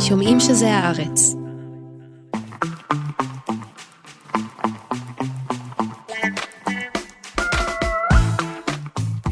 שומעים שזה הארץ.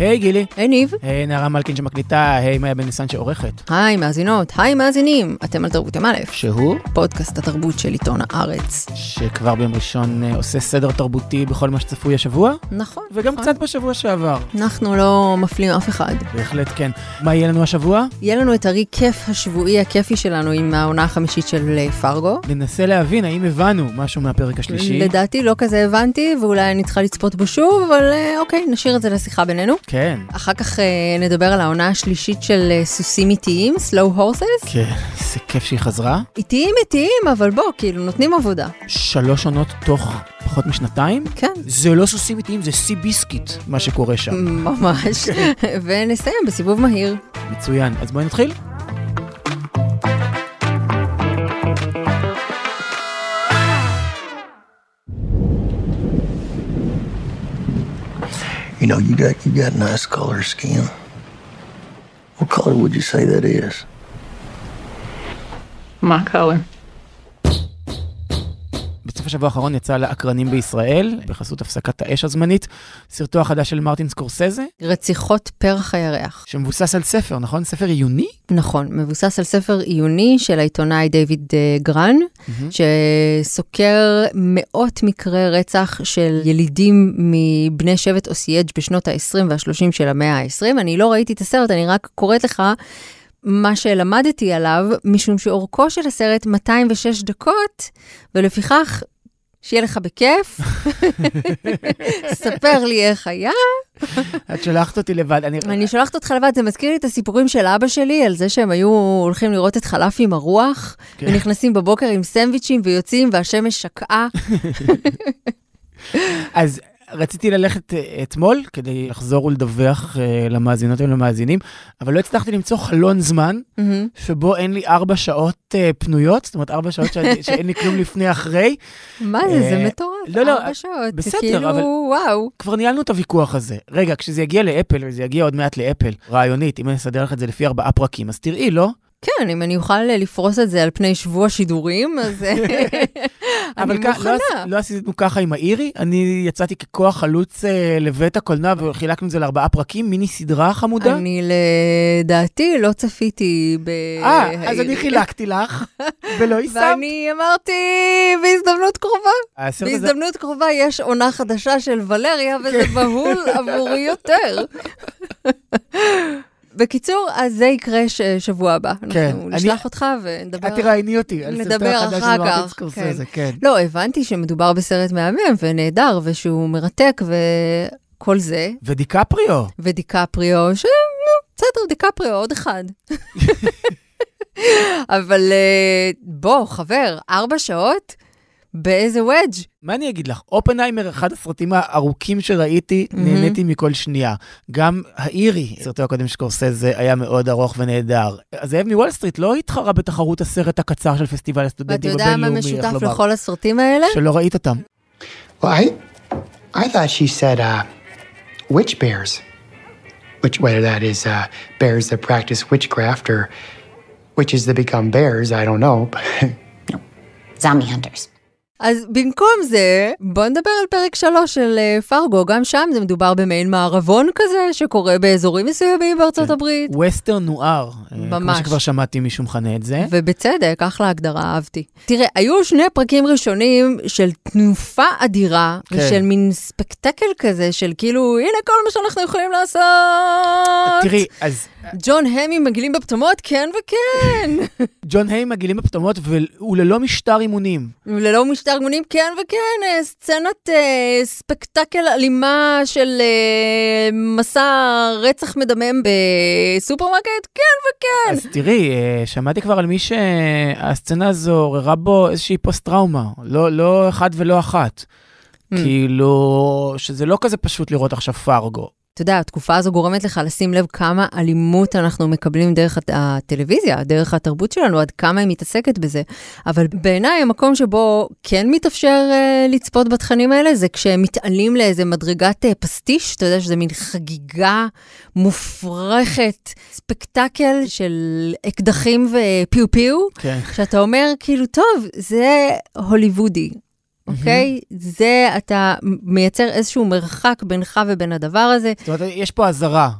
היי גילי. היי ניב. היי נערה מלכין שמקליטה, היי מאיה בן ניסן שעורכת. היי מאזינות, היי מאזינים, אתם על תרבות עם א', שהוא? פודקאסט התרבות של עיתון הארץ. שכבר ביום ראשון אה, עושה סדר תרבותי בכל מה שצפוי השבוע, נכון. וגם נכון. קצת בשבוע שעבר. אנחנו לא מפלים אף אחד. בהחלט כן. מה יהיה לנו השבוע? יהיה לנו את הריקף השבועי הכיפי שלנו עם העונה החמישית של אה, פרגו. ננסה להבין האם הבנו משהו מהפרק השלישי. לדעתי לא כזה הבנתי, ואולי אני צריכה לצפות בו שוב, אבל אה, אוקיי, נשאיר את זה לשיחה בינינו. כן. אחר כך אה, נדבר על העונה השלישית של אה, סוסים איטיים, slow horses. כן, איזה כיף שהיא חזרה. איטיים איטיים, אבל בוא, כאילו, נותנים עבודה. שלוש עונות תוך פחות משנתיים? כן. זה לא סוסים איטיים, זה סי ביסקיט, מה שקורה שם. ממש. ונסיים בסיבוב מהיר. מצוין. אז בואי נתחיל. You know, you got you got nice color skin. What color would you say that is? My color. בסוף השבוע האחרון יצא לאקרנים בישראל, בחסות הפסקת האש הזמנית, סרטו החדש של מרטין סקורסזה, רציחות פרח הירח. שמבוסס על ספר, נכון? ספר עיוני? נכון, מבוסס על ספר עיוני של העיתונאי דיוויד אה, גרן, שסוקר מאות מקרי רצח של ילידים מבני שבט אוסייג' בשנות ה-20 וה-30 של המאה ה-20. אני לא ראיתי את הסרט, אני רק קוראת לך מה שלמדתי עליו, משום שאורכו של הסרט 206 דקות, ולפיכך, שיהיה לך בכיף. ספר לי איך היה. את שלחת אותי לבד. אני... אני שולחת אותך לבד, זה מזכיר לי את הסיפורים של אבא שלי, על זה שהם היו הולכים לראות את חלף עם הרוח, כן. ונכנסים בבוקר עם סנדוויצ'ים ויוצאים, והשמש שקעה. אז רציתי ללכת אה, אתמול כדי לחזור ולדווח אה, למאזינות ולמאזינים, אבל לא הצלחתי למצוא חלון זמן מהמם. שבו אין לי ארבע שעות אה, פנויות, זאת אומרת ארבע שעות שאני- שאין לי כלום לפני אחרי. מה זה, זה מטורף, לא, לא, ארבע שעות. בסדר, כאילו, אבל- וואו. כבר ניהלנו את הוויכוח הזה. רגע, כשזה יגיע לאפל, וזה יגיע עוד מעט לאפל, רעיונית, אם אני אסדר לך את זה לפי ארבעה פרקים, אז תראי, לא? כן, אם אני אוכל אה, לפרוס את זה על פני שבוע שידורים, אז אה, אני אבל לא מוכנה. עש- לא עשינו ככה עם האירי, אני יצאתי ככוח חלוץ אה, לבית הקולנוע וחילקנו את זה לארבעה פרקים, מיני סדרה חמודה. אני לדעתי לא צפיתי ב... אה, אז אני חילקתי לך, ולא יישמת. ואני אמרתי, בהזדמנות קרובה. בהזדמנות קרובה יש עונה חדשה של ולריה, וזה כן. בהול עבורי יותר. בקיצור, אז זה יקרה ש- שבוע הבא. כן, אנחנו אני- נשלח אותך ונדבר. את תראייני אותי על סרטו נדבר החדש של מרטין סקורסזה, כן. לא, הבנתי שמדובר בסרט מהמם ונהדר, ושהוא מרתק וכל זה. ודיקפריו, ודיקפריו, ש... בסדר, דיקפריו, עוד אחד. אבל אה, בוא, חבר, ארבע שעות? באיזה וודג'? מה אני אגיד לך? אופנהיימר, אחד הסרטים הארוכים שראיתי, נהניתי מכל שנייה. גם האירי, סרטו הקודם של סקורסזה, היה מאוד ארוך ונהדר. הזאב מוול סטריט לא התחרה בתחרות הסרט הקצר של פסטיבל ואתה הסטודנטים יודע מה הבינלאומי, איך משותף לומר. לכל הסרטים האלה? שלא ראית אותם. Well, I, I thought she said uh, witch bears, which whether that is uh, bears that practice witchcraft or witches that become bears, I don't know. But zombie hunters. אז במקום זה, בוא נדבר על פרק שלוש של אה, פרגו, גם שם זה מדובר במעין מערבון כזה, שקורה באזורים מסוימים בארצות הברית. ווסטרן נואר, אה, כמו ממש. שכבר שמעתי מישהו מכנה את זה. ובצדק, אחלה הגדרה, אהבתי. תראה, היו שני פרקים ראשונים של תנופה אדירה, כן. ושל מין ספקטקל כזה, של כאילו, הנה כל מה שאנחנו יכולים לעשות. תראי, אז ג'ון האם עם עגילים בפטמות, כן וכן. ג'ון האם עם עגילים בפטמות והוא ללא משטר אימונים. ללא משטר אימונים, כן וכן, אה, סצנת אה, ספקטקל אלימה של אה, מסע רצח מדמם בסופרמרקט, כן וכן. אז תראי, אה, שמעתי כבר על מי שהסצנה הזו עוררה בו איזושהי פוסט-טראומה. לא, לא אחד ולא אחת. Mm. כאילו, שזה לא כזה פשוט לראות עכשיו פרגו. אתה יודע, התקופה הזו גורמת לך לשים לב כמה אלימות אנחנו מקבלים דרך הט- הטלוויזיה, דרך התרבות שלנו, עד כמה היא מתעסקת בזה. אבל בעיניי, המקום שבו כן מתאפשר אה, לצפות בתכנים האלה, זה כשהם מתעלים לאיזה מדרגת אה, פסטיש, אתה יודע שזה מין חגיגה מופרכת, ספקטקל של אקדחים ופיו פיו, כן. שאתה אומר, כאילו, טוב, זה הוליוודי. אוקיי? זה, אתה מייצר איזשהו מרחק בינך ובין הדבר הזה. זאת אומרת, יש פה אזהרה.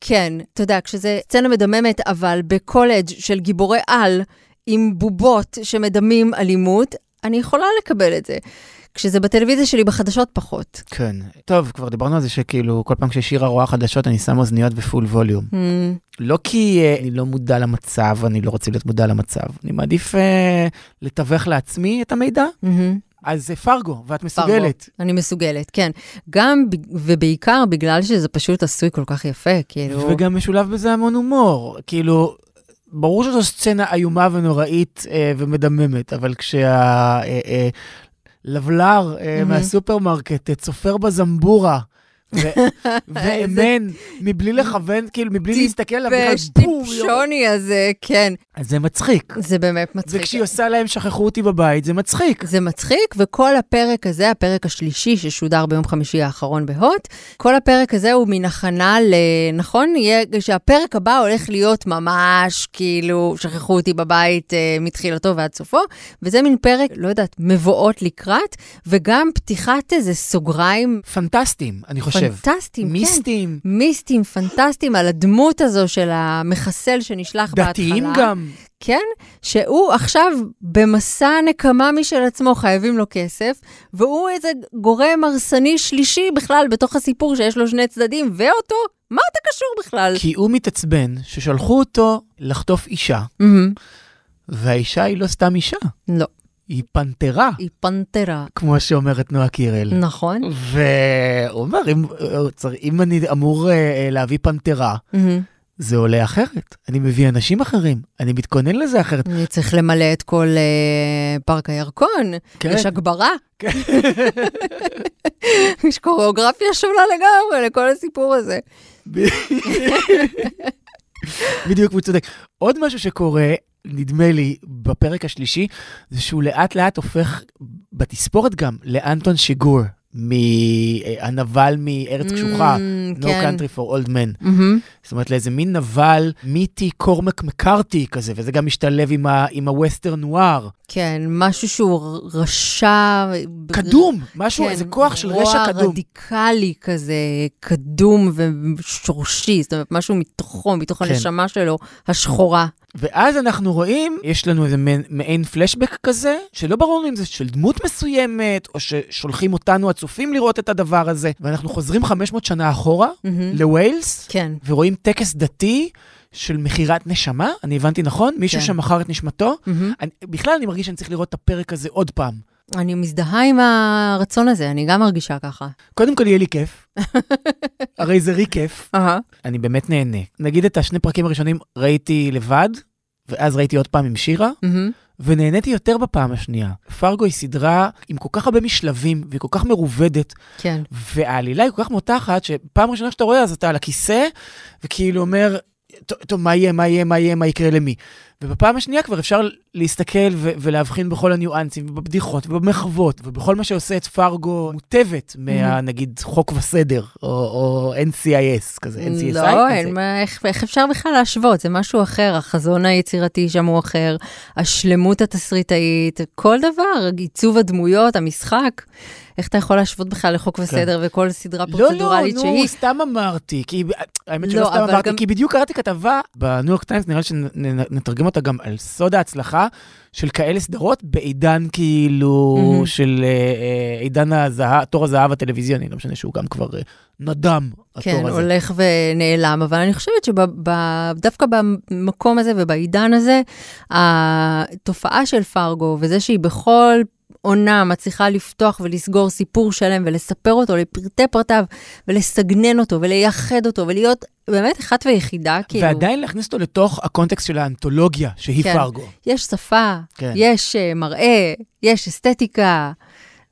כן, אתה יודע, כשזה סצנה מדממת, אבל בקולג' של גיבורי על, עם בובות שמדמים אלימות, אני יכולה לקבל את זה. כשזה בטלוויזיה שלי בחדשות פחות. כן. טוב, כבר דיברנו על זה שכאילו, כל פעם ששירה רואה חדשות, אני שם אוזניות בפול ווליום. Hmm, לא כי uh, אני לא מודע למצב, אני לא רוצה להיות מודע למצב. אני מעדיף uh, לתווך לעצמי את המידע. מהמם. אז זה פרגו, ואת מסוגלת. אני מסוגלת, כן. גם ובעיקר בגלל שזה פשוט עשוי כל כך יפה, כאילו... וגם משולב בזה המון הומור. כאילו, ברור שזו סצנה איומה ונוראית אה, ומדממת, אבל כשה... אה, אה, לבלר אה, מהמם. מהסופרמרקט אה, צופר בזמבורה. ואמן, מבלי לכוון, כאילו, מבלי להסתכל עליו, בכלל בום, יו. טיפשוני הזה, כן. אז זה מצחיק. זה באמת מצחיק. וכשהיא עושה להם שכחו אותי בבית, זה מצחיק. זה מצחיק, וכל הפרק הזה, הפרק השלישי ששודר ביום חמישי האחרון בהוט, כל הפרק הזה הוא מן הכנה ל... נכון? יהיה שהפרק הבא הולך להיות ממש כאילו, שכחו אותי בבית אה, מתחילתו ועד סופו, וזה מין פרק, לא יודעת, מבואות לקראת, וגם פתיחת איזה סוגריים פנטסטיים, אני חושב. פנטסטיים, כן. מיסטיים, מיסטיים, פנטסטיים, על הדמות הזו של המחסל שנשלח בהתחלה. דתיים גם. כן? שהוא עכשיו במסע נקמה משל עצמו, חייבים לו כסף, והוא איזה גורם הרסני שלישי בכלל בתוך הסיפור שיש לו שני צדדים, ואותו, מה אתה קשור בכלל? כי הוא מתעצבן ששלחו אותו לחטוף אישה, מהמם. והאישה היא לא סתם אישה, לא, היא פנתרה, היא פנתרה. כמו שאומרת נועה קירל. נכון. והוא אומר, אם, אם אני אמור אה, להביא פנתרה, מהמם. זה עולה אחרת. אני מביא אנשים אחרים, אני מתכונן לזה אחרת. אני צריך למלא את כל אה, פארק הירקון, כן. יש הגברה. כן. יש קוריאוגרפיה שונה לגמרי לכל הסיפור הזה. בדיוק, הוא צודק. עוד משהו שקורה, נדמה לי, בפרק השלישי, זה שהוא לאט לאט הופך, בתספורת גם, לאנטון שיגור, מהנבל מארץ קשוחה, Mm, No כן. Country for Old Men. זאת אומרת, לאיזה מין נבל מיתי קורמק מקארתי כזה, וזה גם משתלב עם, ה, עם הווסטרן נואר. כן, משהו שהוא רשע. קדום, משהו, כן, איזה כוח של רשע רוע קדום. רדיקלי כזה, קדום ושורשי, זאת אומרת, משהו מתוכו, מתוך כן. הנשמה שלו, השחורה. ואז אנחנו רואים, יש לנו איזה מעין, פלשבק כזה, שלא ברור אם זה של דמות מסוימת, או ששולחים אותנו הצופים לראות את הדבר הזה, ואנחנו חוזרים 500 שנה אחורה, מהמם. לווילס, כן, ורואים טקס דתי של מכירת נשמה, אני הבנתי נכון? מישהו כן. שם מכר את נשמתו? מהמם. אני, בכלל אני מרגיש שאני צריך לראות את הפרק הזה עוד פעם. אני מזדהה עם הרצון הזה, אני גם מרגישה ככה. קודם כל יהיה לי כיף, הרי זה רי כיף. אני באמת נהנה. נגיד את השני פרקים הראשונים ראיתי לבד, ואז ראיתי עוד פעם עם שירה. ונהניתי יותר בפעם השנייה. פרגו היא סדרה עם כל כך הרבה משלבים, והיא כל כך מרובדת, כן. והעלילה היא כל כך מותחת, שפעם ראשונה שאתה רואה, אז אתה על הכיסא, וכאילו אומר, "טוב, טוב, מה יהיה, מה יהיה, מה יהיה, מה יקרה למי. ובפעם השנייה כבר אפשר להסתכל ו- ולהבחין בכל הניואנסים, ובבדיחות, ובמחוות, ובכל מה שעושה את פרגו מוטבת מה, נגיד, חוק וסדר, או, או NCIS, כזה, NCSI. לא. אין, מה, איך, איך אפשר בכלל להשוות? זה משהו אחר, החזון היצירתי שם הוא אחר, השלמות התסריטאית, כל דבר, עיצוב הדמויות, המשחק. איך אתה יכול להשוות בכלל לחוק וסדר וכל סדרה כן. לא, לא, פרוצדורלית נו, שהיא? סתם אמרתי, כי האמת לא, שלא סתם אמרתי, גם- כי בדיוק קראתי כתבה בניו יורק טיימס, נראה לי שנתרגם אותה גם על סוד ההצלחה של כאלה סדרות בעידן כאילו מהמם. של אה, אה, עידן הזהב, תור הזהב הטלוויזיוני, לא משנה שהוא גם כבר אה, נדם, כן, התור הזה. הולך ונעלם, אבל אני חושבת שדווקא במקום הזה ובעידן הזה, התופעה של פרגו וזה שהיא בכל עונה מצליחה לפתוח ולסגור סיפור שלם ולספר אותו לפרטי פרטיו ולסגנן אותו ולייחד אותו ולהיות באמת אחת ויחידה, כאילו. ועדיין להכניס אותו לתוך הקונטקסט של האנתולוגיה, שהיא כן. פרגו. יש שפה, כן. יש uh, מראה, יש אסתטיקה,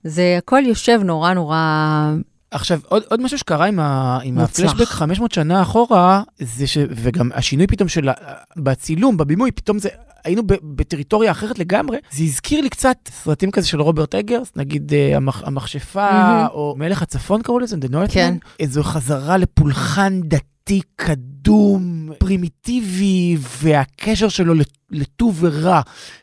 זה הכל יושב נורא נורא עכשיו, עוד, עוד משהו שקרה עם, ה, עם. הפלשבק 500 שנה אחורה, זה ש... וגם השינוי פתאום של... בצילום, בבימוי, פתאום זה... היינו בטריטוריה אחרת לגמרי. זה הזכיר לי קצת סרטים כזה של רוברט אגרס, נגיד אה, המח, המכשפה, מהמם. או מלך הצפון קראו לזה, The Northman. כן. איזו חזרה לפולחן דתי קדום, פרימיטיבי, והקשר שלו לט- לטוב ורע.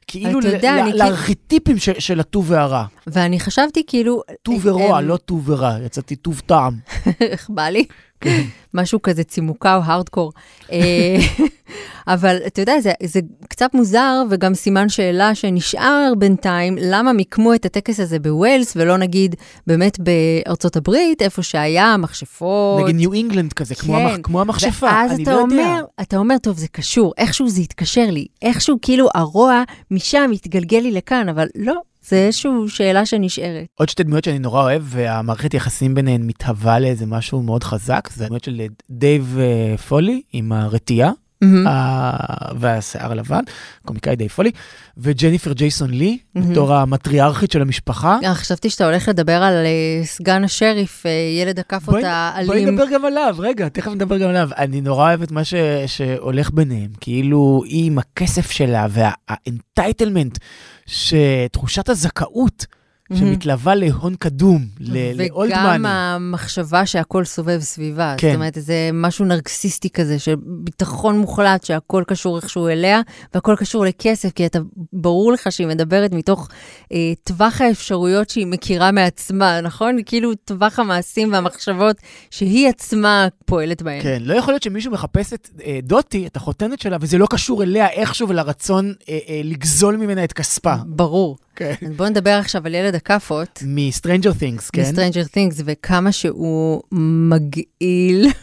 כאילו יודע, ל- כאילו- לארכיטיפים של, של הטוב והרע. ואני חשבתי כאילו... טוב ורוע, הם- לא טוב ורע, יצאתי טוב טעם. איך בא לי? כן. משהו כזה צימוקה או הארדקור. אה, אבל אתה יודע, זה, זה קצת מוזר וגם סימן שאלה שנשאר בינתיים, למה מיקמו את הטקס הזה בווילס ולא נגיד באמת בארצות הברית, איפה שהיה המכשפות. נגיד ניו אינגלנד כזה, כמו, המח, כמו המכשפה, ואז אני אתה לא אומר, יודע. אתה אומר, טוב, זה קשור, איכשהו זה התקשר לי, איכשהו כאילו הרוע משם התגלגל לי לכאן, אבל לא, זה איזושהי שאלה שנשארת. עוד שתי דמויות שאני נורא אוהב, והמערכת יחסים ביניהן מתהווה לאיזה משהו מאוד חזק, זה הדמויות של דייב אה, פולי עם הרטייה. מהמם. ה- והשיער הלבן, קומיקאי דייב פולי, וג'ניפר ג'ייסון לי, מהמם. בתור המטריארכית של המשפחה. אה, חשבתי שאתה הולך לדבר על אה, סגן השריף, אה, ילד עקף בואי- אותה בואי אלים. נדבר גם עליו, רגע, תכף נדבר גם עליו. אני נורא אוהב את מה ש... שהולך ביניהם, כאילו היא עם הכסף שלה והאנטייטלמנט, שתחושת הזכאות שמתלווה להון קדום, ל- ל-old וגם. המחשבה שהכל סובב סביבה. כן. זאת אומרת, זה משהו נרקסיסטי כזה, של ביטחון מוחלט שהכל קשור איכשהו אליה, והכל קשור לכסף, כי אתה, ברור לך שהיא מדברת מתוך אה, טווח האפשרויות שהיא מכירה מעצמה, נכון? כאילו טווח המעשים והמחשבות שהיא עצמה פועלת בהם. כן, לא יכול להיות שמישהו מחפש את אה, דוטי, את החותנת שלה, וזה לא קשור אליה איכשהו ולרצון אה, אה, לגזול ממנה את כספה. ברור. כן. בואו נדבר עכשיו על ילד הכאפות. מ-Stranger Things, כן? מ-Stranger Things, וכמה שהוא מגעיל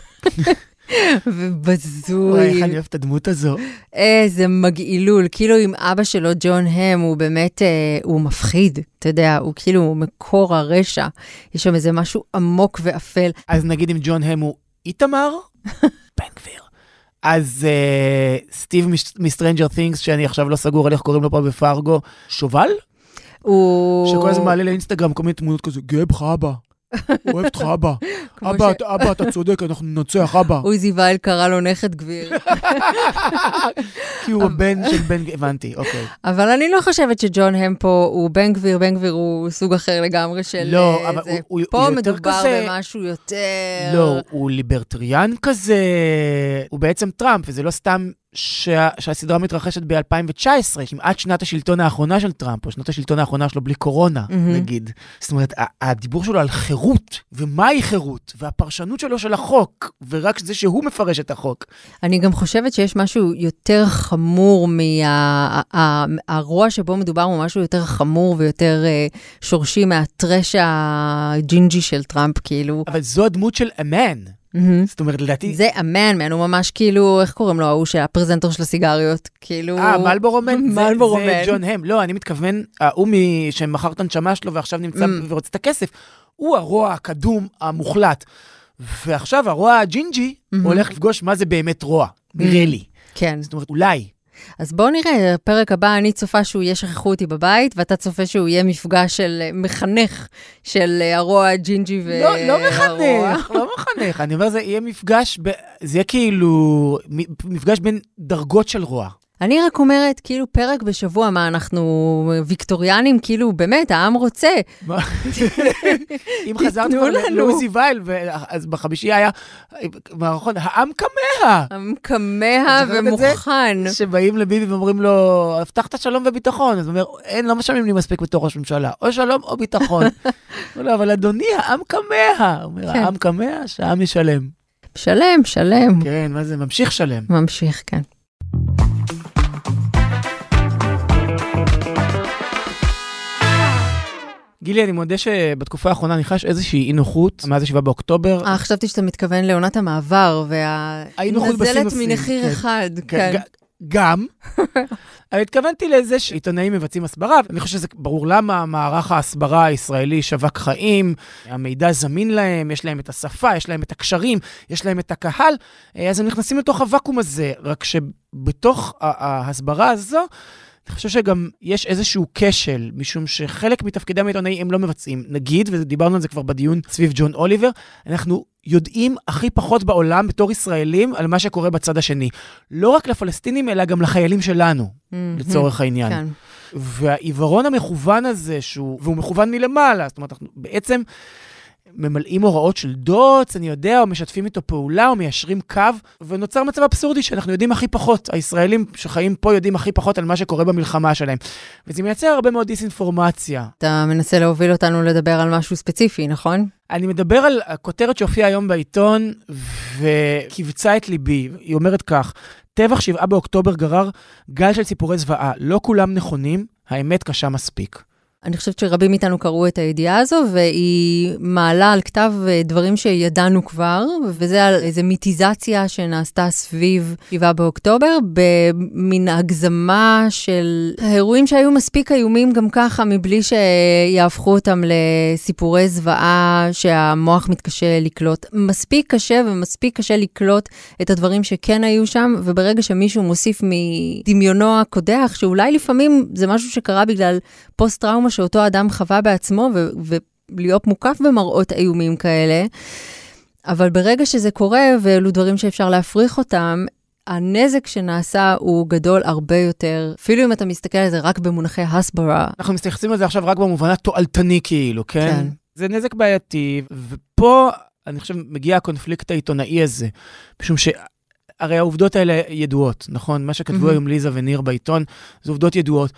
וואי, איך ובזוי. אני אוהב את הדמות הזו. איזה מגעילול, כאילו עם אבא שלו, ג'ון הם, הוא באמת, אה, הוא מפחיד, אתה יודע, הוא כאילו מקור הרשע. יש שם איזה משהו עמוק ואפל. אז נגיד אם ג'ון הם הוא איתמר, בן גביר. אז אה, סטיב מ-Stranger Things, שאני עכשיו לא סגור על איך קוראים לו פה בפארגו, שובל? הוא... שכל הזמן מעלה לאינסטגרם כל מיני תמונות כזה, גאה בך אבא. אוהב אותך אבא. אבא, ש- אבא, אתה צודק, אנחנו ננצח, אבא. עוזי וייל קרא לו נכד גביר. כי הוא הבן של בן גביר, הבנתי, אוקיי. אבל אני לא חושבת שג'ון הם פה הוא בן גביר, בן גביר הוא סוג אחר לגמרי של... לא, אה, אבל זה. הוא- פה הוא יותר מדובר כזה- במשהו יותר... לא, הוא ליברטריאן כזה, הוא בעצם טראמפ, וזה לא סתם שה, שהסדרה מתרחשת ב-2019, כמעט שנת השלטון האחרונה של טראמפ, או שנת השלטון האחרונה שלו בלי קורונה, מהמם. נגיד. זאת אומרת, הדיבור שלו על חירות, ומהי חירות, והפרשנות שלו של החוק, ורק זה שהוא מפרש את החוק. אני גם חושבת שיש משהו יותר חמור מהרוע שבו מדובר הוא משהו יותר חמור ויותר אה, שורשי מהטרש הג'ינג'י של טראמפ, כאילו. אבל זו הדמות של אמן. מהמם. זאת אומרת, לדעתי... זה אמן, מן, הוא ממש כאילו, איך קוראים לו, ההוא שהפרזנטור של הסיגריות, כאילו... אה, מלבורו מן? זה- מלבורו זה מן. ג'ון הם. לא, אני מתכוון, ההוא שמכר את הנשמה שלו ועכשיו נמצא Mm. ורוצה את הכסף, הוא הרוע הקדום המוחלט. ועכשיו הרוע הג'ינג'י Mhm. הולך לפגוש מה זה באמת רוע, נראה לי. כן. זאת אומרת, אולי. אז בואו נראה, פרק הבא אני צופה שהוא יהיה שכחו אותי בבית, ואתה צופה שהוא יהיה מפגש של אה, מחנך של אה, הרוע הג'ינג'י והרוע. לא, לא מחנך, לא מחנך. אני אומר, זה יהיה מפגש, ב- זה יהיה כאילו מפגש בין דרגות של רוע. אני רק אומרת, כאילו פרק בשבוע, מה, אנחנו ויקטוריאנים, כאילו, באמת, העם רוצה. אם חזרת לנו. לעוזי וייל, אז בחמישי היה מערכון, העם כמה! העם כמה? ומוכן. שבאים לביבי ואומרים לו, הבטחת שלום וביטחון. אז הוא אומר, אין, לא משלמים לי מספיק בתור ראש ממשלה, או שלום או ביטחון. לו, אבל אדוני, העם כמה. הוא אומר, כן. העם כמה, שהעם ישלם. שלם, שלם. כן, מה זה, ממשיך שלם. ממשיך, כן. גילי, אני מודה שבתקופה האחרונה אני חש איזושהי אי נוחות מאז ה-7 באוקטובר. אה, חשבתי שאתה מתכוון לעונת המעבר, והנזלת מנחיר כן. אחד, כן, כן. גם. אבל התכוונתי לזה שעיתונאים מבצעים הסברה, ואני חושב שזה ברור למה מערך ההסברה הישראלי שווק חיים, המידע זמין להם, יש להם את השפה, יש להם את הקשרים, יש להם את הקהל, אה, אז הם נכנסים לתוך הוואקום הזה, רק שבתוך ההסברה הזו, אני חושב שגם יש איזשהו כשל, משום שחלק מתפקידי העיתונאי הם לא מבצעים. נגיד, ודיברנו על זה כבר בדיון סביב ג'ון אוליבר, אנחנו יודעים הכי פחות בעולם בתור ישראלים על מה שקורה בצד השני. לא רק לפלסטינים, אלא גם לחיילים שלנו, Mm-hmm. לצורך העניין. כן. והעיוורון המכוון הזה, שהוא, והוא מכוון מלמעלה, זאת אומרת, אנחנו בעצם ממלאים הוראות של דוץ, אני יודע, או משתפים איתו פעולה, או מיישרים קו, ונוצר מצב אבסורדי שאנחנו יודעים הכי פחות. הישראלים שחיים פה יודעים הכי פחות על מה שקורה במלחמה שלהם. וזה מייצר הרבה מאוד דיסאינפורמציה. אתה מנסה להוביל אותנו לדבר על משהו ספציפי, נכון? אני מדבר על הכותרת שהופיעה היום בעיתון וקיבצה את ליבי. היא אומרת כך, טבח 7 באוקטובר גרר גל של סיפורי זוועה. לא כולם נכונים, האמת קשה מספיק. אני חושבת שרבים מאיתנו קראו את הידיעה הזו, והיא מעלה על כתב אה, דברים שידענו כבר, וזה על איזו מיטיזציה שנעשתה סביב 7 באוקטובר, במין הגזמה של אירועים שהיו מספיק איומים גם ככה, מבלי שיהפכו אותם לסיפורי זוועה שהמוח מתקשה לקלוט. מספיק קשה ומספיק קשה לקלוט את הדברים שכן היו שם, וברגע שמישהו מוסיף מדמיונו הקודח, שאולי לפעמים זה משהו שקרה בגלל פוסט-טראומה שאותו אדם חווה בעצמו, ו- ולהיות מוקף במראות איומים כאלה. אבל ברגע שזה קורה, ואלו דברים שאפשר להפריך אותם, הנזק שנעשה הוא גדול הרבה יותר, אפילו אם אתה מסתכל על זה רק במונחי הסברה. אנחנו מתייחסים לזה עכשיו רק במובן התועלתני כאילו, כן? כן. זה נזק בעייתי, ופה אני חושב מגיע הקונפליקט העיתונאי הזה, משום ש... הרי העובדות האלה ידועות, נכון? מה שכתבו מהמם. היום ליזה וניר בעיתון, זה עובדות ידועות.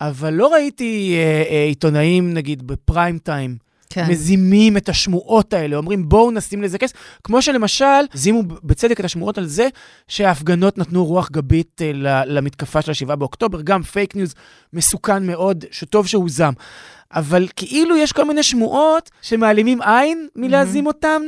אבל לא ראיתי אה, אה, עיתונאים, נגיד, בפריים טיים, כן. מזימים את השמועות האלה, אומרים בואו נשים לזה כסף. כמו שלמשל, הזימו בצדק את השמועות על זה שההפגנות נתנו רוח גבית אה, למתקפה של ה-7 באוקטובר, גם פייק ניוז מסוכן מאוד, שטוב שהוזם. אבל כאילו יש כל מיני שמועות שמעלימים עין מלהזים אותן.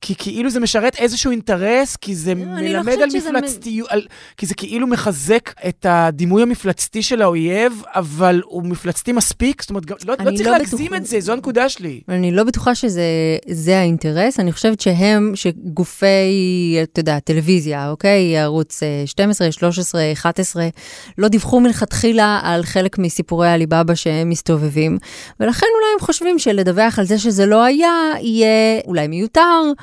כי כאילו זה משרת איזשהו אינטרס, כי זה לא מלמד חושבת על שזה מ- מפלצתיות, על, כי זה כאילו מחזק את הדימוי המפלצתי של האויב, אבל הוא מפלצתי מספיק, זאת אומרת, גם, לא, לא צריך לא להגזים בטוחה. את זה, זו הנקודה שלי. אני לא בטוחה שזה זה האינטרס, אני חושבת שהם, שגופי, אתה יודע, טלוויזיה, אוקיי? ערוץ אה, 12, 13, 11, לא דיווחו מלכתחילה על חלק מסיפורי עליבאבא שהם מסתובבים, ולכן אולי הם חושבים שלדווח על זה שזה לא היה, יהיה אולי מיותר,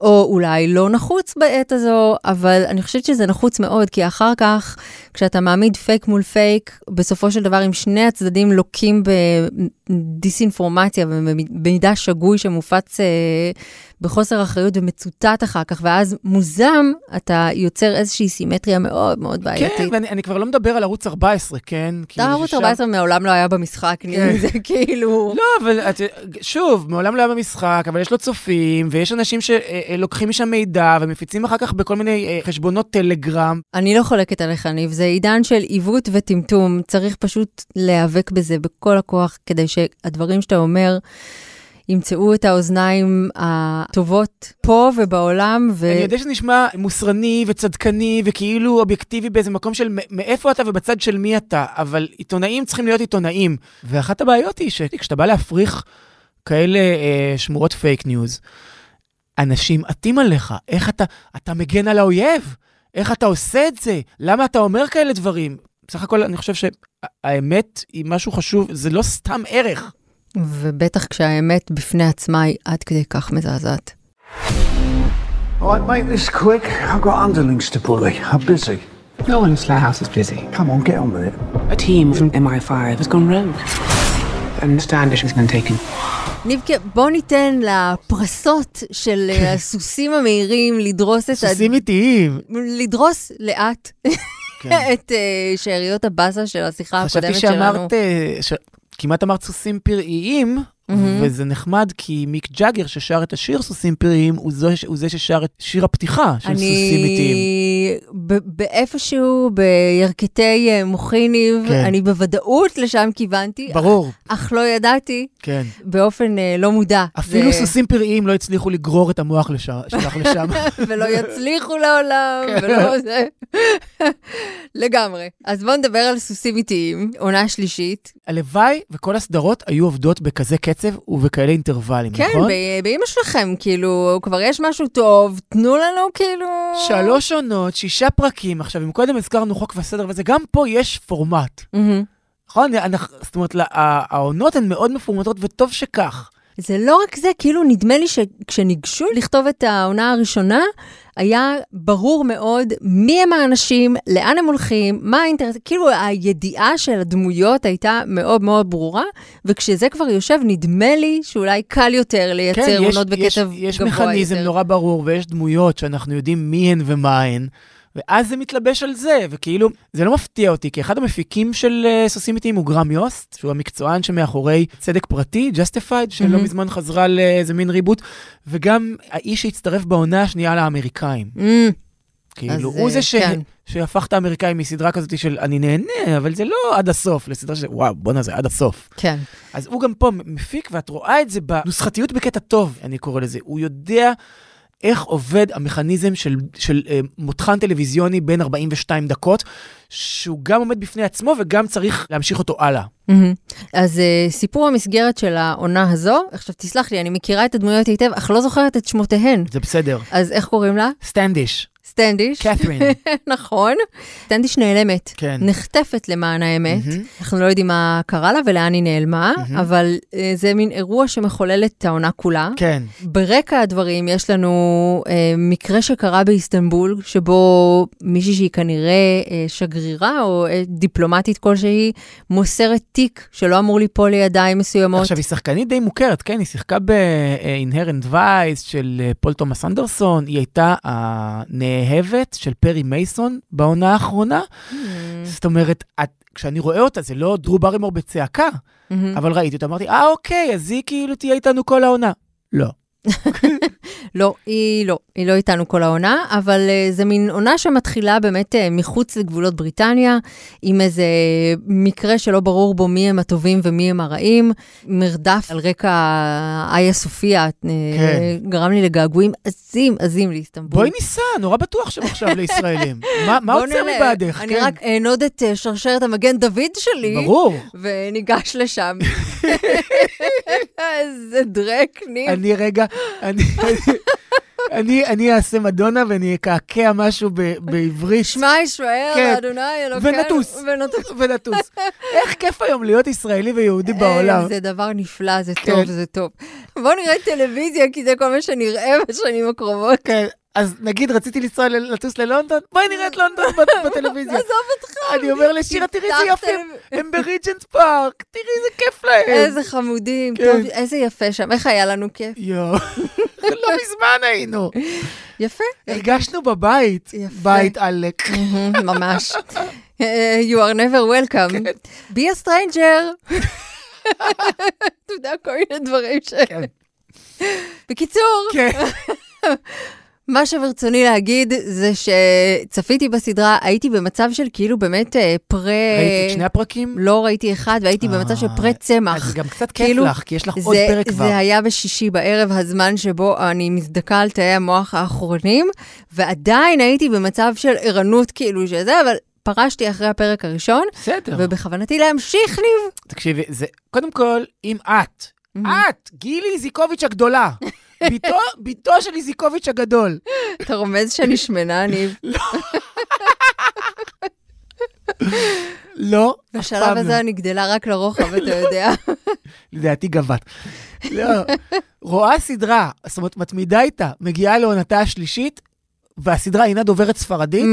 או אולי לא נחוץ בעת הזו, אבל אני חושבת שזה נחוץ מאוד, כי אחר כך, כשאתה מעמיד פייק מול פייק, בסופו של דבר, אם שני הצדדים לוקים בדיסאינפורמציה ובמידע שגוי שמופץ אה, בחוסר אחריות ומצוטט אחר כך, ואז מוזם, אתה יוצר איזושהי סימטריה מאוד מאוד כן, בעייתית. ואני אני כבר לא מדבר על ערוץ 14, כן? אתה ערוץ ששם- 14 מעולם לא היה במשחק, כן. זה כאילו... לא, אבל את, שוב, מעולם לא היה במשחק, אבל יש לו צופים, ויש אנשים שלוקחים משם מידע ומפיצים אחר כך בכל מיני אה, חשבונות טלגרם. אני לא חולקת עליך, ניב, זה עידן של עיוות וטמטום. צריך פשוט להיאבק בזה בכל הכוח, כדי שהדברים שאתה אומר ימצאו את האוזניים הטובות פה ובעולם, ו... אני יודע שזה נשמע מוסרני וצדקני וכאילו אובייקטיבי באיזה מקום של מאיפה אתה ובצד של מי אתה, אבל עיתונאים צריכים להיות עיתונאים. ואחת הבעיות היא שכשאתה בא להפריך כאלה אה, שמועות פייק ניוז, אנשים עטים עליך, איך אתה, אתה מגן על האויב? איך אתה עושה את זה? למה אתה אומר כאלה דברים? בסך הכל אני חושב שהאמת היא משהו חשוב, זה לא סתם ערך. ובטח כשהאמת בפני עצמה היא עד כדי כך מזעזעת. All right, make this quick. I've got underlings to bully. I'm busy. No one in Slough House is busy. Come on, get on with it. A team from MI5 has gone rogue. And Standish has been taken. ניבקה, בוא ניתן לפרסות של אה, הסוסים המהירים לדרוס את. סוסים איטיים. לדרוס לאט כן. את אה, שאריות הבאסה של השיחה חשבתי הקודמת שלנו. שאמרת, אה. כמעט אמרת סוסים פראיים, וזה נחמד כי מיק ג'אגר ששר את השיר סוסים פראיים, הוא, זו, הוא זה ששר את שיר הפתיחה של סוסים איטיים. אני ב- באיפשהו בירכתי אה, מוחי ניב, כן. אני בוודאות לשם כיוונתי, ברור, אך לא ידעתי כן. באופן אה, לא מודע. אפילו זה- סוסים פראיים לא הצליחו לגרור את המוח לשם, שלך לשם. ולא יצליחו לעולם, כן. ולא זה. לגמרי. אז בואו נדבר על סוסים איטיים, עונה שלישית. הלוואי וכל הסדרות היו עובדות בכזה קצב. בקצב ובכאלה אינטרוולים, כן, נכון? ב- באמא שלכם, כאילו, כבר יש משהו טוב, תנו לנו כאילו... שלוש עונות, שישה פרקים. עכשיו, אם קודם הזכרנו חוק וסדר וזה, גם פה יש פורמט. מהמם. נכון? אנחנו- זאת אומרת, העונות הן מאוד מפורמטות, וטוב שכך. זה לא רק זה, כאילו נדמה לי שכשניגשו לכתוב את העונה הראשונה, היה ברור מאוד מי הם האנשים, לאן הם הולכים, מה האינטרס, כאילו הידיעה של הדמויות הייתה מאוד מאוד ברורה, וכשזה כבר יושב, נדמה לי שאולי קל יותר לייצר כן, יש, עונות יש, בקצב יש גבוה מכניזם יותר. נורא ברור, ויש דמויות שאנחנו יודעים מי הן ומה הן, ואז זה מתלבש על זה, וכאילו, זה לא מפתיע אותי, כי אחד המפיקים של uh, סוסימיטים הוא גרם יוסט, שהוא המקצוען שמאחורי צדק פרטי, Justified, שלא מהמם. מזמן חזרה לאיזה מין ריבוט, וגם האיש שהצטרף בעונה השנייה לאמריקאים. Mm, כאילו, הוא אה, זה ש... כן. שהפך את האמריקאים מסדרה כזאת של אני נהנה, אבל זה לא עד הסוף, לסדרה של וואו, בואנה זה עד הסוף. כן. אז הוא גם פה מפיק, ואת רואה את זה בנוסחתיות בקטע טוב, אני קורא לזה. הוא יודע איך עובד המכניזם של, של אה, מותחן טלוויזיוני בין 42 דקות, שהוא גם עומד בפני עצמו וגם צריך להמשיך אותו הלאה. מהמם. אז uh, סיפור המסגרת של העונה הזו, עכשיו תסלח לי, אני מכירה את הדמויות היטב, אך לא זוכרת את שמותיהן. זה בסדר. אז איך קוראים לה? סטנדיש, סטנדיש. קת'רין. נכון. סטנדיש נעלמת. כן. נחטפת למען האמת. מהמם. אנחנו לא יודעים מה קרה לה ולאן היא נעלמה, מהמם. אבל אה, זה מין אירוע שמחולל את העונה כולה. כן. ברקע הדברים יש לנו אה, מקרה שקרה באיסטנבול, שבו מישהי שהיא כנראה אה, שגרירה או אה, דיפלומטית כלשהי, מוסרת תיק שלא אמור ליפול לידיים מסוימות. עכשיו, היא שחקנית די מוכרת, כן? היא שיחקה ב-Inherent Vice של פול תומאס אנדרסון, היא הייתה הנאהבת של פרי מייסון בעונה האחרונה. Hmm. זאת אומרת, את, כשאני רואה אותה, זה לא דרו ברימור בצעקה, מהמם. אבל ראיתי אותה, אמרתי, אה, אוקיי, אז היא כאילו תהיה איתנו כל העונה. לא. לא, היא לא, היא לא איתנו כל העונה, אבל uh, זה מין עונה שמתחילה באמת uh, מחוץ לגבולות בריטניה, עם איזה מקרה שלא ברור בו מי הם הטובים ומי הם הרעים. מרדף על רקע איה סופיה uh, כן. גרם לי לגעגועים עזים עזים לאיסטנבול. בואי ניסע, נורא בטוח שם עכשיו לישראלים. מה מה עוצר. מבעדך? אני כן. רק אענוד את uh, שרשרת המגן דוד שלי, ברור. וניגש לשם. איזה דרק, ניר. אני רגע, אני... אני, אני אעשה מדונה ואני אקעקע משהו ב- בעברית. שמע ישראל, כן. אדוני אלוקינו. ונטוס. ונטוס. ונטוס. איך כיף היום להיות ישראלי ויהודי בעולם. אה, זה דבר נפלא, זה כן. טוב, זה טוב. בואו נראה טלוויזיה, כי זה כל מה שנראה בשנים הקרובות. כן, אז נגיד רציתי לנסוע לטוס ללונדון, בואי נראה את לונדון בטלוויזיה. עזוב אותך. אני אומר לשירה, תראי איזה יפים. הם בריג'נט פארק, תראי איזה כיף להם. איזה חמודים, כן. טוב, איזה יפה שם, איך היה לנו כיף. יואו, לא מזמן היינו. יפה. הרגשנו בבית. בית עלק. ממש. You are never welcome. כן. Be a stranger. אתה יודע, כל מיני דברים ש... כן. בקיצור, כן. מה שברצוני להגיד זה שצפיתי בסדרה, הייתי במצב של כאילו באמת אה, פרה... ראית את שני הפרקים? לא ראיתי אחד, והייתי במצב של פרה אז צמח. זה גם קצת כיף כאילו, לך, כי יש לך עוד זה, פרק כבר. זה היה בשישי בערב, הזמן שבו אני מזדכה על תאי המוח האחרונים, ועדיין הייתי במצב של ערנות כאילו שזה, אבל פרשתי אחרי הפרק הראשון, בסדר. ובכוונתי להמשיך, ניב. תקשיבי, זה, קודם כל, אם את, את, גילי איזיקוביץ' הגדולה, בתו, בתו של איזיקוביץ' הגדול, אתה רומז שאני שמנה, ניב. לא, אף בשלב פעם הזה לא. אני גדלה רק לרוחב, אתה יודע. לדעתי גבהת. לא, רואה סדרה, זאת אומרת, מתמידה איתה, מגיעה לעונתה השלישית, והסדרה אינה דוברת ספרדית,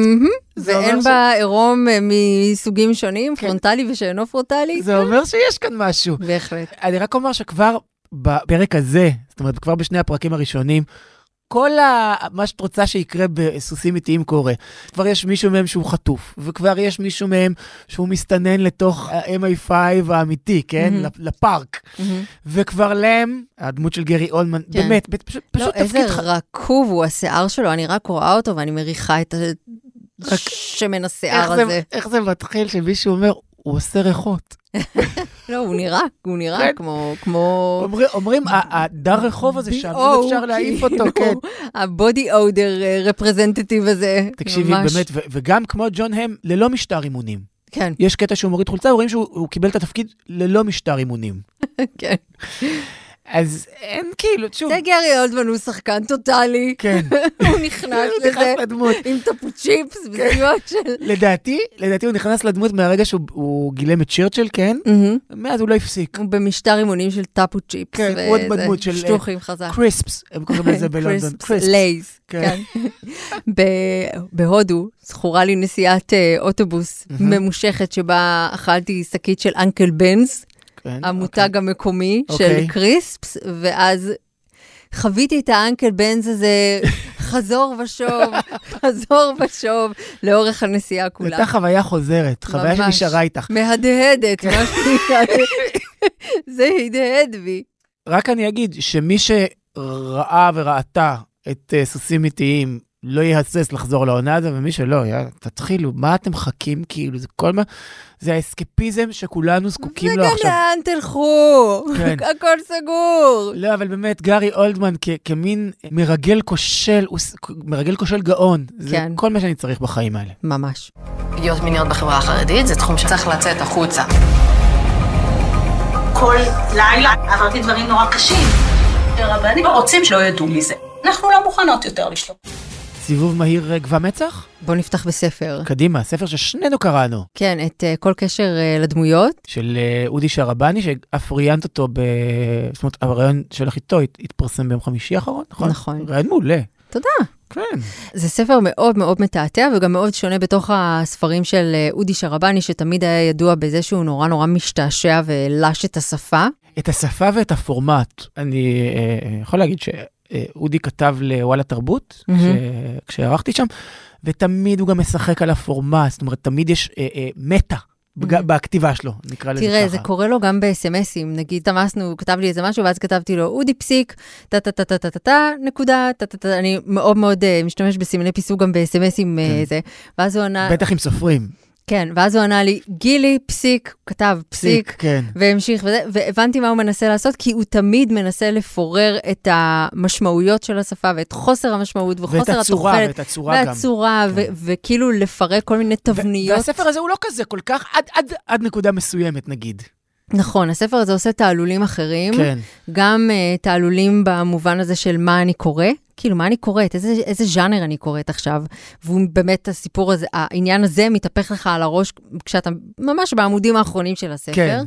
ואין בה עירום אה, מסוגים שונים, כן. פרונטלי ושאינו פרונטלי. זה אומר שיש כאן משהו. בהחלט. אני רק אומר שכבר בפרק הזה, זאת אומרת, כבר בשני הפרקים הראשונים, כל ה... מה שאת רוצה שיקרה בסוסים איטיים קורה. כבר יש מישהו מהם שהוא חטוף, וכבר יש מישהו מהם שהוא מסתנן לתוך ה-MI5 האמיתי, כן? לפ- לפארק. מהמם. וכבר להם, הדמות של גרי אולמן, כן. באמת, פשוט, לא, פשוט איזה תפקיד ח... רקוב הוא השיער שלו, אני רק רואה אותו ואני מריחה את רק- שמן איך השיער זה, הזה. איך זה מתחיל שמישהו אומר, הוא עושה ריחות. לא, הוא נראה, הוא נראה כן. כמו, כמו... אומרים, הדר רחוב הזה שם, BO, אפשר להעיף אותו, כן. הבודי אודר רפרזנטטיב הזה. תקשיבי, ממש. באמת, ו- וגם כמו ג'ון הם, ללא משטר אימונים. כן, יש קטע שהוא מוריד חולצה, רואים שהוא הוא קיבל את התפקיד ללא משטר אימונים. כן. אז אין כאילו, שוב, זה גרי אולדמן הוא שחקן טוטאלי. כן. הוא נכנס הוא נכנס לזה. עם טפו צ'יפס וסיוע של... לדעתי, לדעתי הוא נכנס לדמות מהרגע שהוא הוא גילם את צ'רצ'ל, כן? מאז הוא לא הפסיק. הוא במשטר אימונים של תפוצ'יפס. כן, הוא עוד בדמות של, שטוחים חזק. crisps, הם קוראים לזה בלונדון. crisps, Lay's. כן. כן. בהודו זכורה לי נסיעת אה, אוטובוס ממושכת שבה אכלתי שקית של אנקל בנס, כן, המותג המקומי של אוקיי. crisps, ואז חוויתי את האנקל בנס הזה חזור ושוב, חזור ושוב, לאורך הנסיעה זו כולה. הייתה חוויה חוזרת, חוויה ממש. שנשארה איתך. מהדהדת, מה שנקרא. זה הדהד בי. רק אני אגיד שמי שראה וראתה את uh, סוסים איטיים, לא יהסס לחזור לעונה הזו, ומי שלא, יא, תתחילו, מה אתם מחכים? כאילו, זה כל מה... זה האסקפיזם שכולנו זקוקים לו וגם עכשיו. לאן תלכו? כן. הכל סגור. לא, אבל באמת, גארי אולדמן כ- כמין מרגל כושל, הוא ס- מרגל כושל גאון. זה כן. כל מה שאני צריך בחיים האלה. ממש. פגיעות מיניות בחברה החרדית זה תחום שצריך לצאת החוצה. כל לילה עברתי דברים נורא קשים. רבנים רוצים שלא ידעו מזה. אנחנו לא מוכנות יותר לשלוט. סיבוב מהיר אה, גבה מצח? בוא נפתח בספר. קדימה, ספר ששנינו קראנו, כן, את uh, כל קשר uh, לדמויות. של אה, אודי שרבני, שאף ראיינת אותו ב... זאת אומרת, הרעיון שלך איתו הת- התפרסם ביום חמישי האחרון, נכון? נכון. רעיון מעולה. תודה. כן. זה ספר מאוד מאוד מתעתע וגם מאוד שונה בתוך הספרים של אודי שרבני, שתמיד היה ידוע בזה שהוא נורא נורא משתעשע ולש את השפה. את השפה ואת הפורמט, אני אה, יכול להגיד שאודי כתב לוואלה תרבות. כש- כשערכתי שם, ותמיד הוא גם משחק על הפורמט, זאת אומרת, תמיד יש אה, אה, מטה. בכתיבה שלו, נקרא לזה ככה. תראה, זה קורה לו גם בסמסים, נגיד, תמסנו, הוא כתב לי איזה משהו, ואז כתבתי לו, אודי פסיק, טה-טה-טה-טה-טה, נקודה, טה-טה-טה, אני מאוד מאוד אה, משתמש בסימני פיסוק גם בסמסים כן. זה. ואז הוא ענה, בטח עם סופרים. כן, ואז הוא ענה לי, גילי, פסיק, הוא כתב פסיק, כן. והמשיך וזה, והבנתי מה הוא מנסה לעשות, כי הוא תמיד מנסה לפורר את המשמעויות של השפה ואת חוסר המשמעות ואת וחוסר הצורה, התוחלת. ואת הצורה גם. והצורה, כן. וכאילו לפרק כל מיני תבניות. והספר הזה הוא לא כזה כל כך, עד, עד, עד נקודה מסוימת נגיד. נכון, הספר הזה עושה תעלולים אחרים, כן. גם uh, תעלולים במובן הזה של מה אני קורא, כאילו, מה אני קוראת, איזה, איזה ז'אנר אני קוראת עכשיו. והוא באמת, הסיפור הזה, העניין הזה מתהפך לך על הראש כשאתה ממש בעמודים האחרונים של הספר. כן.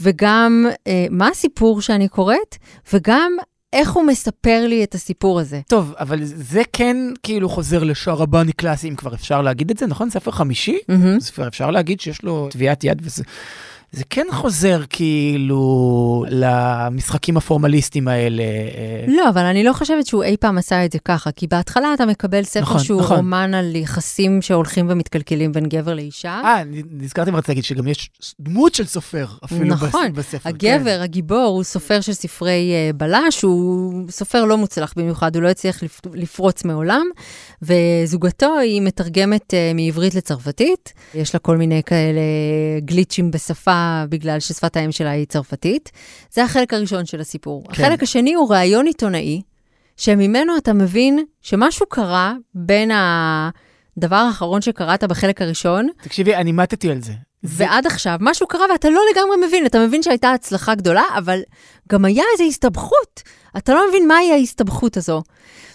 וגם uh, מה הסיפור שאני קוראת, וגם איך הוא מספר לי את הסיפור הזה. טוב, אבל זה כן כאילו חוזר לשערבני קלאסי, אם כבר אפשר להגיד את זה, נכון? ספר חמישי? אז כבר אפשר להגיד שיש לו טביעת יד וזה... זה כן חוזר כאילו למשחקים הפורמליסטים האלה. אה, לא, אבל אני לא חושבת שהוא אי פעם עשה את זה ככה, כי בהתחלה אתה מקבל ספר נכון, שהוא נכון. רומן על יחסים שהולכים ומתקלקלים בין גבר לאישה. אה, נזכרתי אם רציתי להגיד שגם יש דמות של סופר אפילו נכון, בס- בספר. הגבר, הגיבור, הוא סופר של ספרי אה, בלש, הוא סופר לא מוצלח במיוחד, הוא לא הצליח לפ- לפרוץ מעולם, וזוגתו היא מתרגמת אה, מעברית לצרפתית. יש לה כל מיני כאלה גליצ'ים בשפה, בגלל ששפת האם שלה היא צרפתית. זה החלק הראשון של הסיפור. כן. החלק השני הוא ראיון עיתונאי, שממנו אתה מבין שמשהו קרה בין הדבר האחרון שקראת בחלק הראשון. תקשיבי, אני מתתי על זה. זה- ועד עכשיו משהו קרה ואתה לא לגמרי מבין, אתה מבין שהייתה הצלחה גדולה, אבל גם היה איזו הסתבכות. אתה לא מבין מהי ההסתבכות הזו.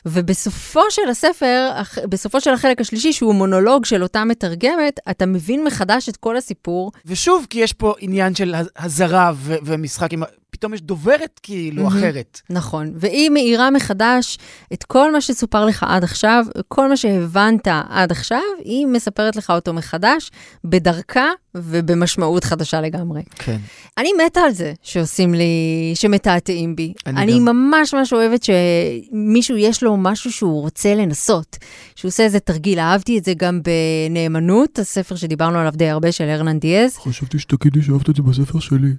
ובסופו של הספר, בסופו של החלק השלישי, שהוא מונולוג של אותה מתרגמת, אתה מבין מחדש את כל הסיפור. ושוב, כי יש פה עניין של הז- הזרה ו- ומשחק עם... פתאום יש דוברת כאילו מהמם. אחרת. נכון, והיא מאירה מחדש את כל מה שסופר לך עד עכשיו, כל מה שהבנת עד עכשיו, היא מספרת לך אותו מחדש, בדרכה ובמשמעות חדשה לגמרי. כן. אני מתה על זה שעושים לי, שמתעתעים בי. אני אני, גם. ממש ממש אוהבת שמישהו יש לו משהו שהוא רוצה לנסות, שהוא עושה איזה תרגיל. אהבתי את זה גם בנאמנות, הספר שדיברנו עליו די הרבה של הרנן דיאז, חשבתי שתגידי שאהבת את זה בספר שלי.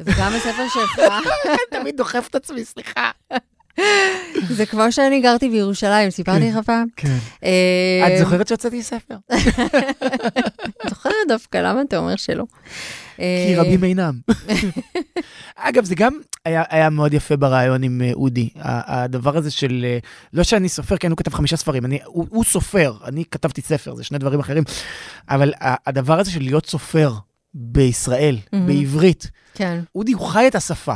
וגם הספר שלך. תמיד דוחף את עצמי, סליחה. זה כמו שאני גרתי בירושלים, סיפרתי לך פעם? כן. אה, את זוכרת שהוצאתי ספר? זוכרת דווקא, למה אתה אומר שלא? כי אה, רבים אינם. אגב, זה גם היה, היה מאוד יפה ברעיון עם אה, אודי. הדבר הזה של, לא שאני סופר, כן, הוא כתב חמישה ספרים, אני, הוא, הוא סופר, אני כתבתי ספר, זה שני דברים אחרים, אבל הדבר הזה של להיות סופר בישראל. בעברית, כן. אודי הוא חי את השפה.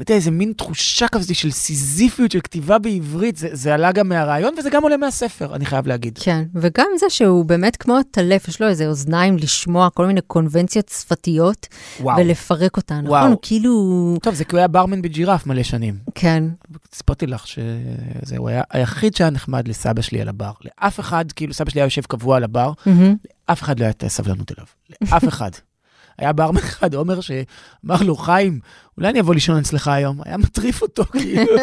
אתה יודע, איזה מין תחושה כזאת של סיזיפיות של כתיבה בעברית, זה, זה עלה גם מהרעיון וזה גם עולה מהספר, אני חייב להגיד. כן, וגם זה שהוא באמת כמו הטלף, יש לו איזה אוזניים לשמוע כל מיני קונבנציות שפתיות, וואו. ולפרק אותן, נכון? וואו. הוא כאילו... טוב, זה כי הוא היה ברמן בג'ירף מלא שנים. כן, סיפרתי לך שזה, הוא היה היחיד שהיה נחמד לסבא שלי על הבר. לאף אחד, כאילו סבא שלי היה יושב קבוע על הבר, מהמם. לאף אחד לא הייתה סבלנות אליו. לאף אחד. היה ברמן אחד, עומר, שאמר לו, חיים, אולי אני אבוא לישון אצלך היום? היה מטריף אותו, כאילו.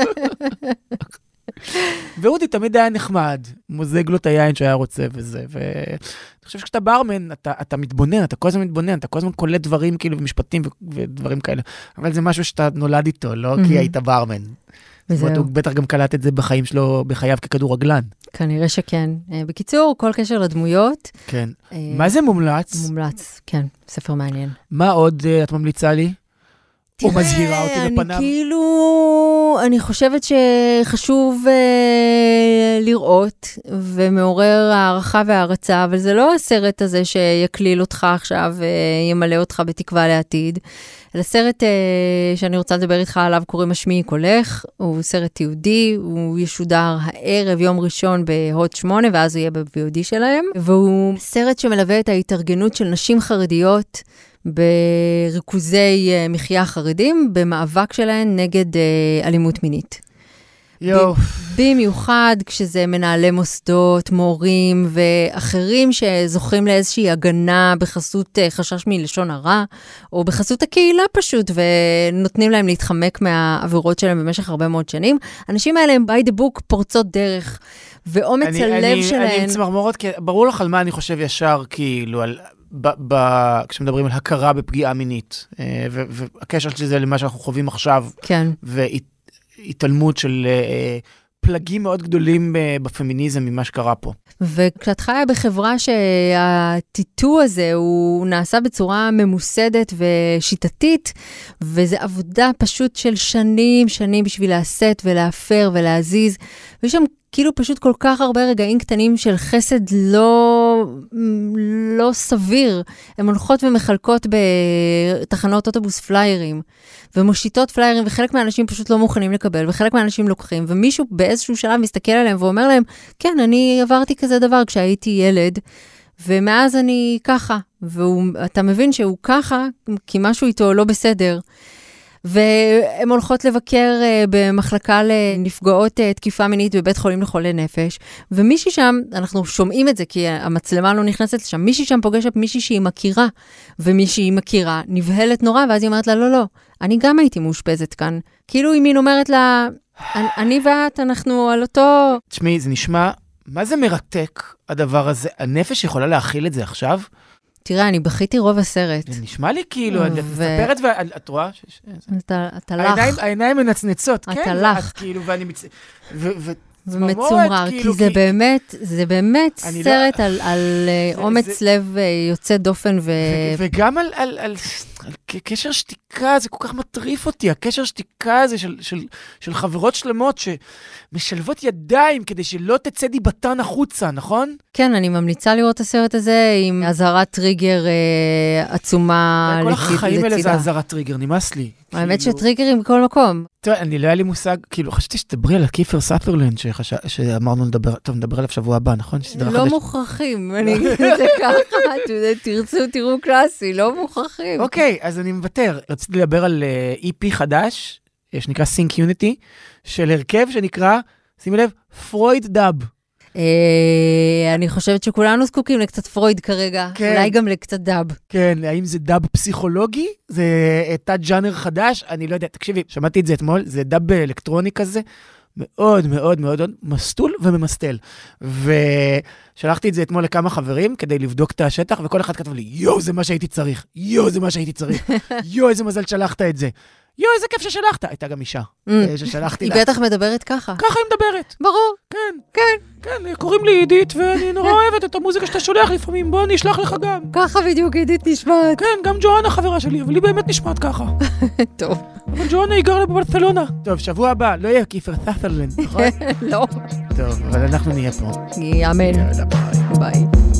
ואודי תמיד היה נחמד, מוזג לו את היין שהיה רוצה וזה, ואני חושב שכשאתה ברמן, אתה, אתה מתבונן, אתה כל הזמן מתבונן, אתה כל הזמן קולט דברים כאילו ומשפטים ו- ודברים כאלה, אבל זה משהו שאתה נולד איתו, לא כי מהמם. היית ברמן. זאת אומרת, וזהו, הוא בטח גם קלט את זה בחיים שלו, בחייו ככדורגלן. כנראה שכן. אה, בקיצור, כל קשר לדמויות, כן. אה, מה זה מומלץ? מומלץ, כן, ספר מעניין. מה עוד אה, את ממליצה לי? או מזהירה אותי אני לפניו? כאילו, אני חושבת שחשוב אה, לראות ומעורר הערכה והערצה, אבל זה לא הסרט הזה שיקליל אותך עכשיו וימלא אותך בתקווה לעתיד. אלא סרט אה, שאני רוצה לדבר איתך עליו קוראים השמי קולך, הוא סרט תיעודי, הוא ישודר הערב, יום ראשון בהוט 8, ואז הוא יהיה ב-VOD שלהם, והוא סרט שמלווה את ההתארגנות של נשים חרדיות. בריכוזי אה, מחיה חרדים, במאבק שלהן נגד אה, אלימות מינית. יואו, במיוחד כשזה מנהלי מוסדות, מורים ואחרים שזוכים לאיזושהי הגנה בחסות אה, חשש מלשון הרע, או בחסות הקהילה פשוט, ונותנים להם להתחמק מהעבירות שלהם במשך הרבה מאוד שנים. האנשים האלה הם by the book פורצות דרך, ואומץ אני- הלב אני- אני שלהם... עם צמרמורת, כי ברור לך על מה אני חושב ישר, כאילו, על... ב, ב, כשמדברים על הכרה בפגיעה מינית, אה, והקשר של זה למה שאנחנו חווים עכשיו, כן, והתעלמות של אה, פלגים מאוד גדולים אה, בפמיניזם ממה שקרה פה. וכשאת חיה בחברה שהטיטו הזה הוא נעשה בצורה ממוסדת ושיטתית, וזו עבודה פשוט של שנים, שנים בשביל להסט ולהפר ולהזיז, ויש שם כאילו פשוט כל כך הרבה רגעים קטנים של חסד לא, לא סביר. הן הולכות ומחלקות בתחנות אוטובוס פליירים, ומושיטות פליירים, וחלק מהאנשים פשוט לא מוכנים לקבל, וחלק מהאנשים לוקחים, ומישהו באיזשהו שלב מסתכל עליהם ואומר להם, כן, אני עברתי כזה דבר כשהייתי ילד, ומאז אני ככה, ואתה מבין שהוא ככה, כי משהו איתו לא בסדר. והן הולכות לבקר uh, במחלקה לנפגעות uh, תקיפה מינית בבית חולים לחולי נפש, ומישהי שם, אנחנו שומעים את זה כי המצלמה לא נכנסת לשם, מישהי שם פוגשת מישהי שהיא מכירה, ומישהי מכירה, נבהלת נורא, ואז היא אומרת לה, לא, לא, אני גם הייתי מאושפזת כאן. כאילו היא מין אומרת לה, "אני- אני ואת, אנחנו על אותו... תשמעי, זה נשמע, מה זה מרתק, הדבר הזה? הנפש יכולה להכיל את זה עכשיו? תראה, אני בכיתי רוב הסרט. זה נשמע לי כאילו, את מספרת ואת רואה? ש- אתה, אתה לך העיניים מנצנצות, אתה כן. לך. ואת כאילו, ואני מצ... ו- ו- ומצומרר, כאילו, כי זה באמת, זה באמת לא- סרט על, על אה, זה- אומץ זה- לב אה, יוצא דופן ו... ו- וגם על, על, על, על ק- קשר שתיקה, זה כל כך מטריף אותי, הקשר שתיקה הזה של, של, של חברות שלמות שמשלבות ידיים כדי שלא תצא דיבתן החוצה, נכון? כן, אני ממליצה לראות את הסרט הזה עם אזהרת טריגר אה, עצומה כל לצד- החיים האלה זה לצידה. אזהרת טריגר, נמאס לי. האמת כאילו- שטריגרים בכל מקום. תראה, אני לא היה לי מושג, כאילו, חשבתי שתדברי על קיפר סאת'רלנד. שאמרנו לדבר, טוב, נדבר עליו שבוע הבא, נכון? לא. מוכרחים, אני אגיד את זה ככה, תרצו, תראו קלאסי, לא מוכרחים. אוקיי, אז אני מוותר. רציתי לדבר על אה, EP חדש, אה, שנקרא Sync Unity, של הרכב שנקרא, שימי לב, פרויד דאב. אה, אני חושבת שכולנו זקוקים לקצת פרויד כרגע, כן. אולי גם לקצת דאב. כן, האם זה דאב פסיכולוגי? זה אה, תת-ז'אנר חדש? אני לא יודע, תקשיבי, שמעתי את זה אתמול, זה דאב אלקטרוני כזה, מאוד מאוד מאוד מאוד מסטול וממסטל. ושלחתי את זה אתמול לכמה חברים כדי לבדוק את השטח, וכל אחד כתב לי, יואו, זה מה שהייתי צריך, יואו, זה מה שהייתי צריך, יואו, איזה מזל שלחת את זה. יואו, איזה כיף ששלחת. הייתה גם אישה אה, ששלחתי היא לה. בטח מדברת ככה. ככה היא מדברת. ברור. כן, כן. כן, קוראים לי עידית, ואני נורא אוהבת את המוזיקה שאתה שולח לפעמים, בוא אני אשלח לך גם. ככה בדיוק עידית נשמעת. כן, גם ג'ואנה חברה שלי, אבל היא באמת נשמעת ככה. טוב. אבל ג'ואנה היא גרה בברצלונה. טוב, שבוע הבא, לא יהיה קיפר סאת'רלנד, נכון? לא. טוב, אבל אנחנו נהיה פה. יאמן. יאללה, ביי. ביי.